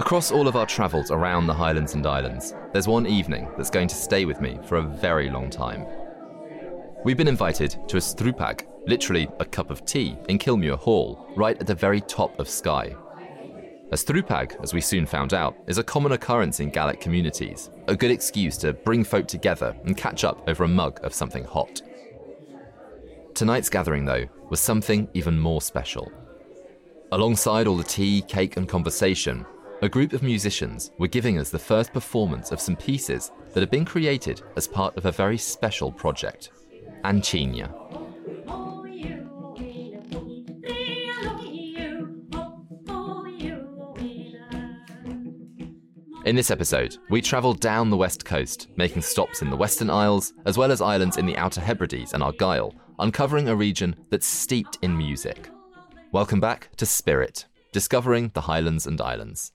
Across all of our travels around the Highlands and Islands, there's one evening that's going to stay with me for a very long time. We've been invited to a strupag, literally a cup of tea, in Kilmuir Hall, right at the very top of Skye. A strupag, as we soon found out, is a common occurrence in Gaelic communities, a good excuse to bring folk together and catch up over a mug of something hot. Tonight's gathering, though, was something even more special. Alongside all the tea, cake, and conversation, a group of musicians were giving us the first performance of some pieces that had been created as part of a very special project An Tinne. In this episode, we travel down the west coast, making stops in the Western Isles, as well as islands in the Outer Hebrides and Argyll, uncovering a region that's steeped in music. Welcome back to Spirit, discovering the Highlands and Islands.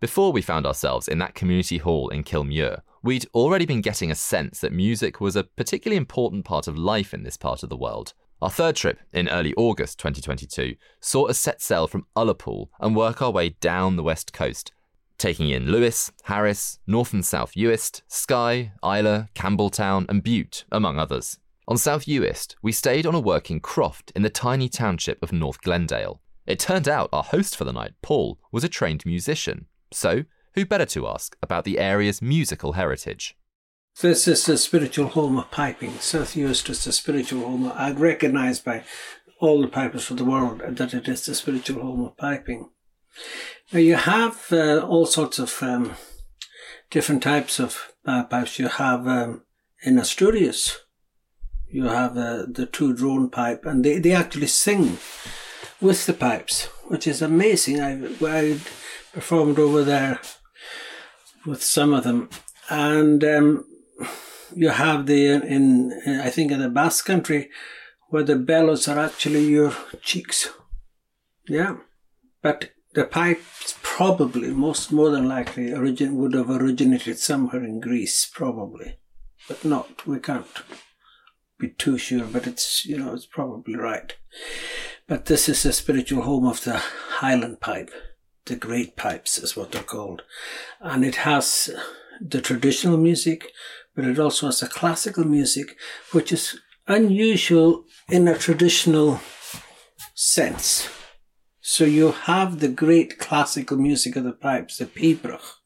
Before we found ourselves in that community hall in Kilmuir, we'd already been getting a sense that music was a particularly important part of life in this part of the world. Our third trip, in early August 2022, saw us set sail from Ullapool and work our way down the west coast, taking in Lewis, Harris, North and South Uist, Skye, Islay, Campbeltown, and Bute, among others. On South Uist, we stayed on a working croft in the tiny township of North Glendale. It turned out our host for the night, Paul, was a trained musician. So, who better to ask about the area's musical heritage? This is the spiritual home of piping. South Uist is the spiritual home. I recognise by all the pipers of the world that it is the spiritual home of piping. You have uh, all sorts of um, different types of uh, pipes. You have um, in Asturias, you have uh, the two drone pipe, and they, they actually sing with the pipes, which is amazing. I, I performed over there with some of them, and um, you have the in, in I think in the Basque country where the bellows are actually your cheeks. Yeah, but the pipes probably most more than likely origin would have originated somewhere in Greece, probably, but not. We can't be too sure, but it's you know it's probably right. But this is the spiritual home of the Highland pipe. The great pipes is what they're called, and it has the traditional music, but it also has a classical music, which is unusual in a traditional sense. So you have the great classical music of the pipes, the pibroch,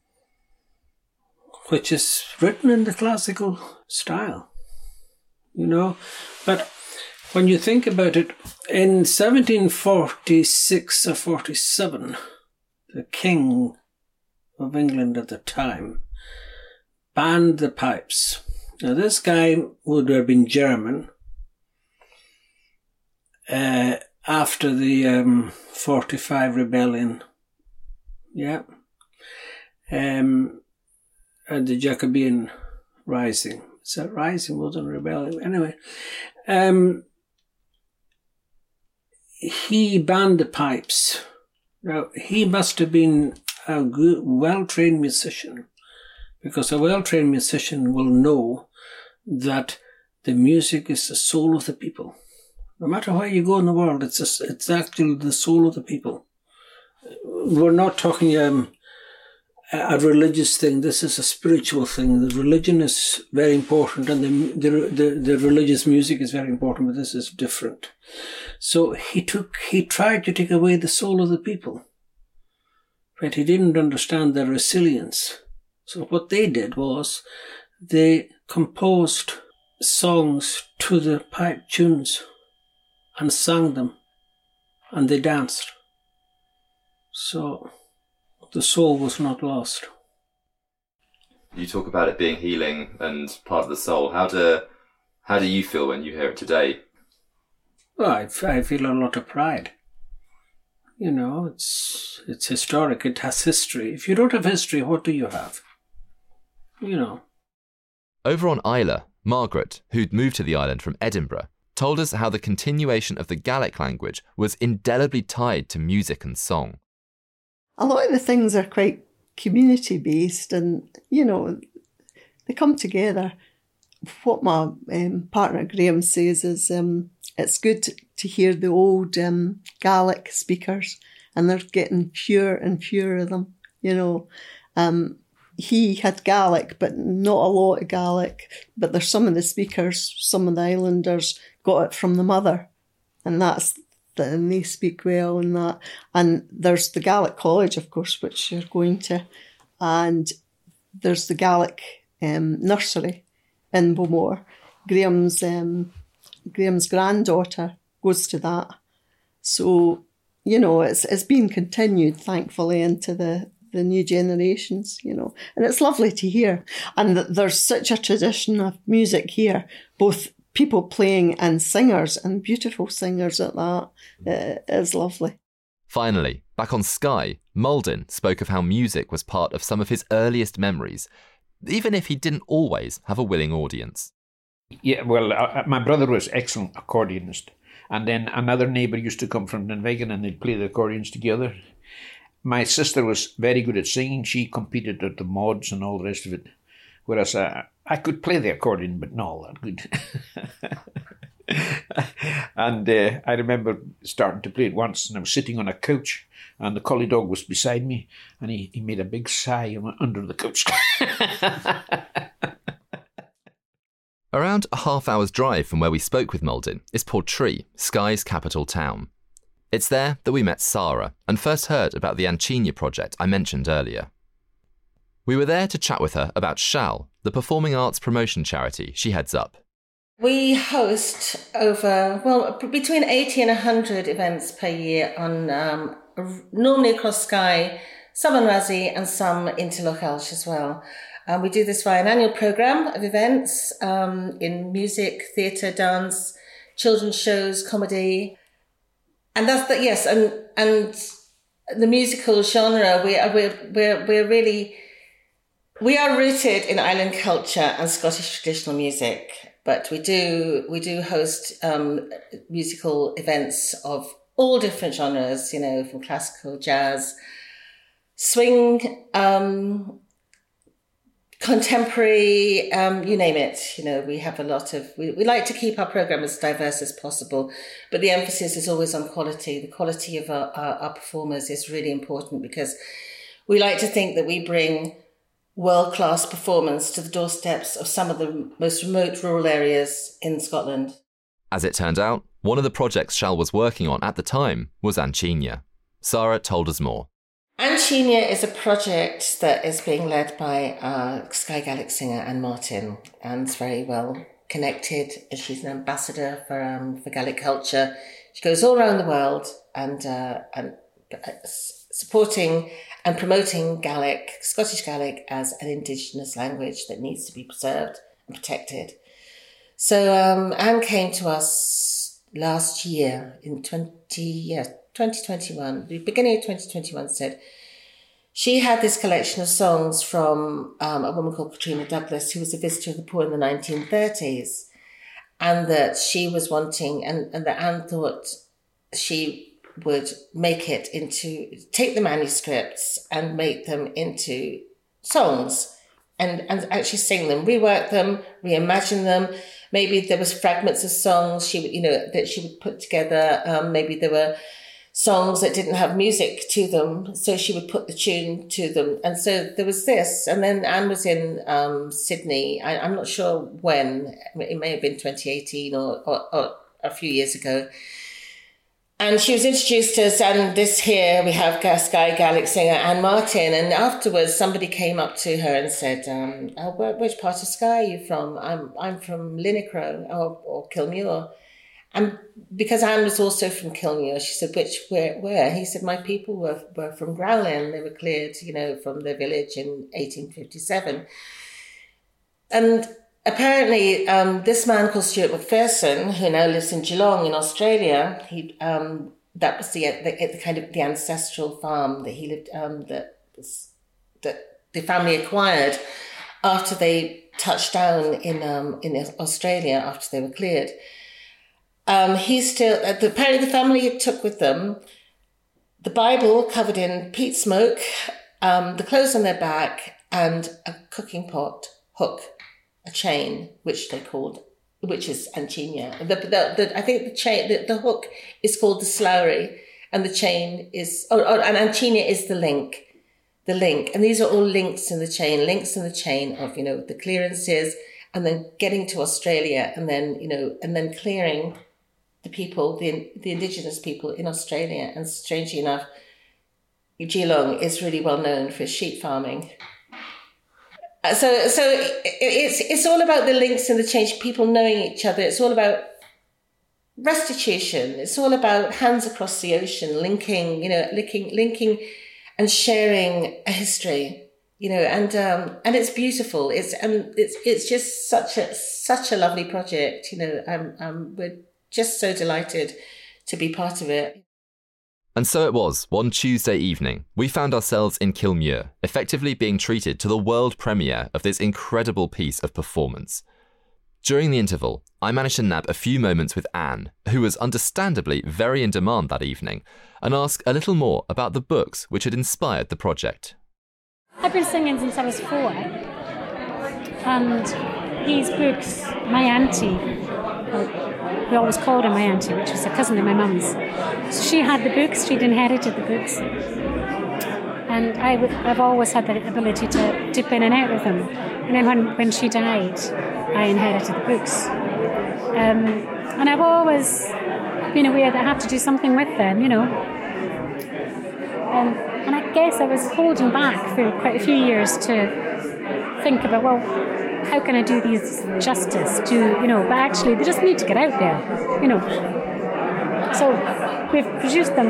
which is written in the classical style, you know. But when you think about it, in 1746 or 47, the king of England at the time banned the pipes. Now, this guy would have been German uh, after the um, 45 rebellion. Yeah. Um, and the Jacobean rising. Is that rising? Wasn't rebellion. Anyway. Um, he banned the pipes. Now, he must have been a good, well trained musician because a well trained musician will know that the music is the soul of the people. No matter where you go in the world, it's a, it's actually the soul of the people. We're not talking um, a religious thing. This is a spiritual thing. The religion is very important, and the, the the the religious music is very important. But this is different. So he took he tried to take away the soul of the people, but he didn't understand their resilience. So what they did was they composed songs to the pipe tunes and sang them and they danced. So the soul was not lost. You talk about it being healing and part of the soul. How do how do you feel when you hear it today? Well, I, I feel a lot of pride. You know, it's it's historic. It has history. If you don't have history, what do you have? you know. Over on Islay, Margaret, who'd moved to the island from Edinburgh, told us how the continuation of the Gaelic language was indelibly tied to music and song. A lot of the things are quite community based and, you know, they come together. What my um, partner Graham says is um, it's good to hear the old um, Gaelic speakers, and they're getting fewer and fewer of them. You know, um, he had Gaelic, but not a lot of Gaelic. But there's some of the speakers, some of the islanders got it from the mother, and that's and they speak well and that. And there's the Gaelic College, of course, which you're going to, and there's the Gaelic um, nursery in Bowmore. Graham's um, Graham's granddaughter goes to that, so you know it's it's being continued, thankfully, into the the new generations, you know, and it's lovely to hear. And there's such a tradition of music here, both people playing and singers, and beautiful singers at that. It is lovely. Finally, back on Skye, Maldon spoke of how music was part of some of his earliest memories, even if he didn't always have a willing audience. Yeah, well, uh, my brother was excellent accordionist, and then another neighbour used to come from Dunvegan and they'd play the accordions together. My sister was very good at singing. She competed at the mods and all the rest of it. Whereas uh, I could play the accordion, but not all that good. and uh, I remember starting to play it once, and I was sitting on a couch, and the collie dog was beside me, and he, he made a big sigh and went under the couch. Around a half hour's drive from where we spoke with Maldon is Portree, Skye's capital town. It's there that we met Sarah and first heard about the An Tinne project I mentioned earlier. We were there to chat with her about Seall, the performing arts promotion charity she heads up. We host over, well, between 80 and 100 events per year on um, normally across Skye, some on Raasay and some into Lochalsh as well. Um, we do this via an annual programme of events um, in music, theatre, dance, children's shows, comedy. And that's that, yes, and, and the musical genre, we are, we're, we're, we're really we are rooted in island culture and Scottish traditional music, but we do we do host um, musical events of all different genres. You know, from classical, jazz, swing, um, contemporary, um, you name it. You know, we have a lot of. We, we like to keep our program as diverse as possible, but the emphasis is always on quality. The quality of our, our, our performers is really important because we like to think that we bring world class performance to the doorsteps of some of the most remote rural areas in Scotland. As it turned out, one of the projects Seall was working on at the time was An Tinne. Sarah told us more. An Tinne is a project that is being led by uh, Skye Gaelic singer Anne Martin, and it's very well connected. She's an ambassador for um, for Gaelic culture. She goes all around the world and uh, and uh, supporting and promoting Gaelic, Scottish Gaelic, as an Indigenous language that needs to be preserved and protected. So um, Anne came to us last year in 20, yeah, 2021, the beginning of 2021 said, she had this collection of songs from um, a woman called Katrina Douglas, who was a visitor of the poor in the 1930s, and that she was wanting, and, and that Anne thought she would make it into take the manuscripts and make them into songs and and actually sing them rework them reimagine them. Maybe there was fragments of songs she would you know that she would put together um, maybe there were songs that didn't have music to them so she would put the tune to them and so there was this and then anne was in um, sydney I, am not sure when it may have been 2018 or, or, or a few years ago and she was introduced to us, and this here we have Skye Gaelic singer Anne Martin. And afterwards, somebody came up to her and said, um, oh, "Which part of Skye are you from?" I'm I'm from Linicro or, or. And because Anne was also from Kilmuir, she said, "Which where where?" He said, "My people were were from Growlin. They were cleared, you know, from their village in 1857." And apparently, um, this man called Stuart McPherson, who now lives in Geelong in Australia, he um, that was the, the, the kind of the ancestral farm that he lived um, that that the family acquired after they touched down in um, in Australia after they were cleared. Um, he still uh, the, apparently the family took with them the Bible covered in peat smoke, um, the clothes on their back, and a cooking pot hook a chain, which they called which is An Tinne. The, the, the, I think the chain, the, the hook is called the Slowry, and the chain is, oh, oh, and An Tinne is the link, the link. And these are all links in the chain, links in the chain of, you know, the clearances and then getting to Australia and then, you know, and then clearing the people, the, the indigenous people in Australia. And strangely enough, Geelong is really well known for sheep farming. Uh, so, so it's it's all about the links and the change, people knowing each other. It's all about restitution. It's all about hands across the ocean, linking, you know, linking, linking, and sharing a history. You know, and um, and it's beautiful. It's and it's it's just such a such a lovely project. You know, um, um, we're just so delighted to be part of it. And so it was, one Tuesday evening, we found ourselves in Kilmuir, effectively being treated to the world premiere of this incredible piece of performance. During the interval, I managed to nab a few moments with Anne, who was understandably very in demand that evening, and ask a little more about the books which had inspired the project. I've been singing since I was four, and these books, my auntie, we always called her my auntie, which was a cousin of my mum's. So she had the books, she'd inherited the books. And I w- I've always had the ability to dip in and out of them. And then when, when she died, I inherited the books. Um, and I've always been aware that I have to do something with them, you know. Um, and I guess I was holding back for quite a few years to think about, well, how can I do these justice to, you know, but actually they just need to get out there, you know. So we've produced them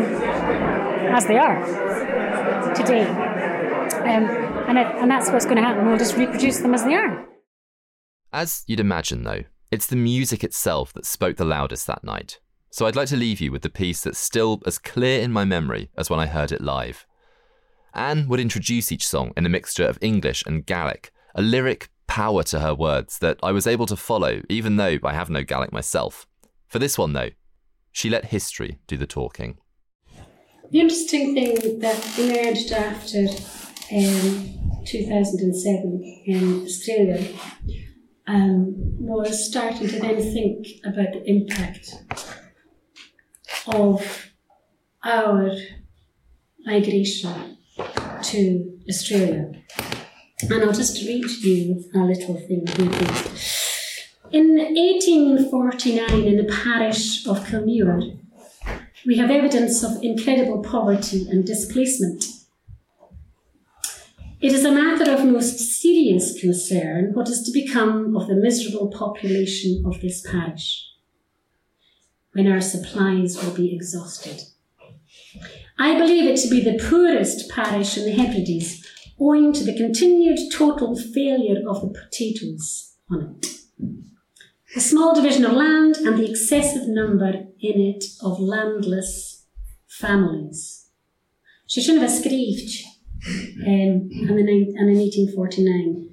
as they are today. Um, and, it, and that's what's going to happen. We'll just reproduce them as they are. As you'd imagine, though, it's the music itself that spoke the loudest that night. So I'd like to leave you with the piece that's still as clear in my memory as when I heard it live. Anne would introduce each song in a mixture of English and Gaelic, a lyric power to her words that I was able to follow, even though I have no Gaelic myself. For this one, though, she let history do the talking. The interesting thing that emerged after um, 2007 in Australia um, was starting to then think about the impact of our migration to Australia and I'll just read you a little thing In 1849, in the parish of Kilmuir, we have evidence of incredible poverty and displacement. It is a matter of most serious concern what is to become of the miserable population of this parish when our supplies will be exhausted. I believe it to be the poorest parish in the Hebrides owing to the continued total failure of the potatoes on it. The small division of land and the excessive number in it of landless families. She shouldn't have skrivt um, in 1849.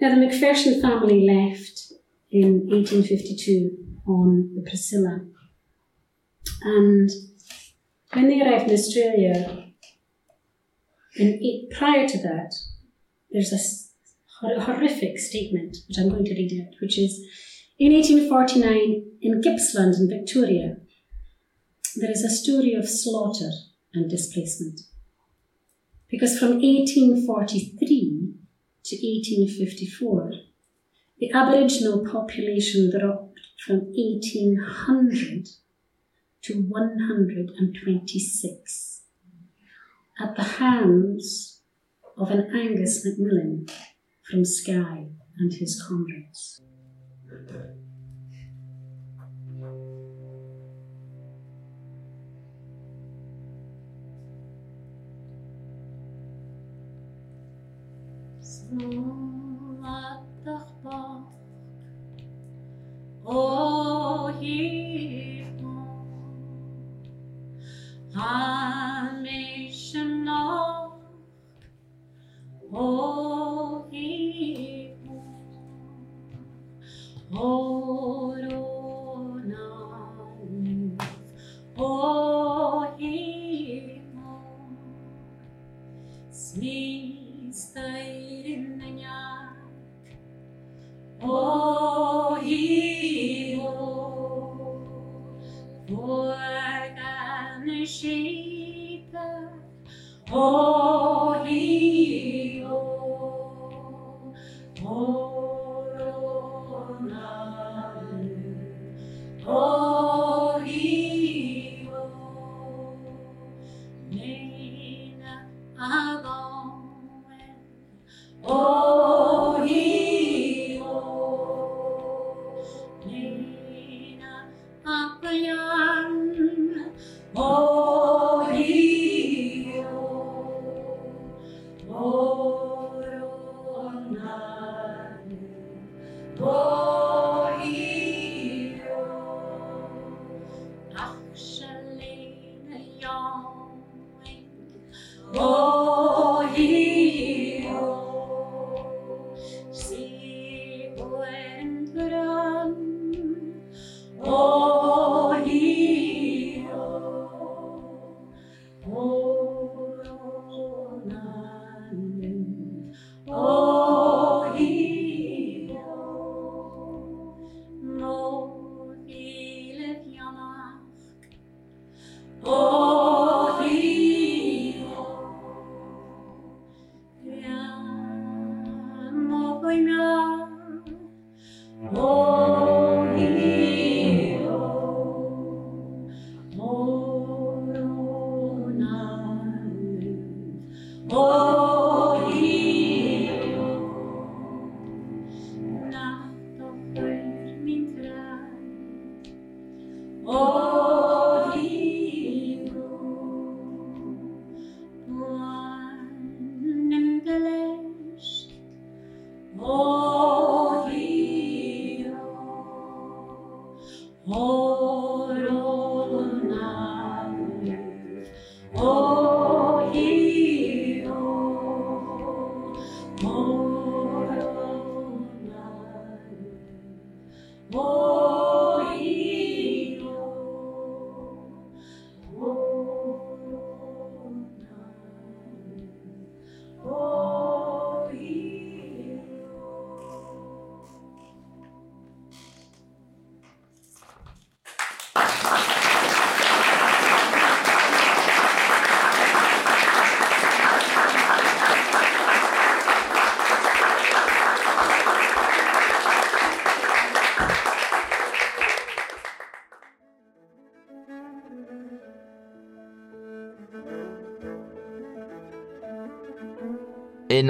Now, the Macpherson family left in 1852 on the Priscilla. And when they arrived in Australia, and it, prior to that, there's a horrific statement, which I'm going to read out, which is in 1849 in Gippsland in Victoria, there is a story of slaughter and displacement. Because from 1843 to 1854, the Aboriginal population dropped from 1800 to 126 at the hands of an Angus MacMillan from Skye and his comrades. Oh, he Oh, morgenen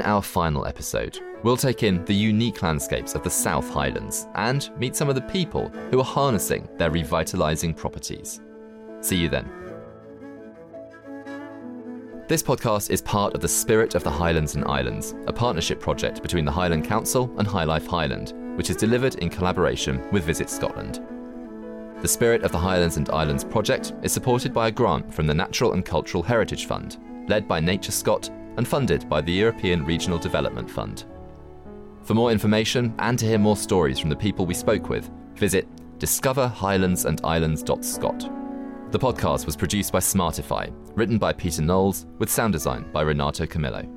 our final episode, we'll take in the unique landscapes of the South Highlands and meet some of the people who are harnessing their revitalising properties. See you then. This podcast is part of the Spirit of the Highlands and Islands, a partnership project between the Highland Council and High Life Highland, which is delivered in collaboration with Visit Scotland. The Spirit of the Highlands and Islands project is supported by a grant from the Natural and Cultural Heritage Fund, led by NatureScot and funded by the European Regional Development Fund. For more information and to hear more stories from the people we spoke with, visit discoverhighlandsandislands.scot. The podcast was produced by Smartify, written by Peter Knowles, with sound design by Renato Camillo.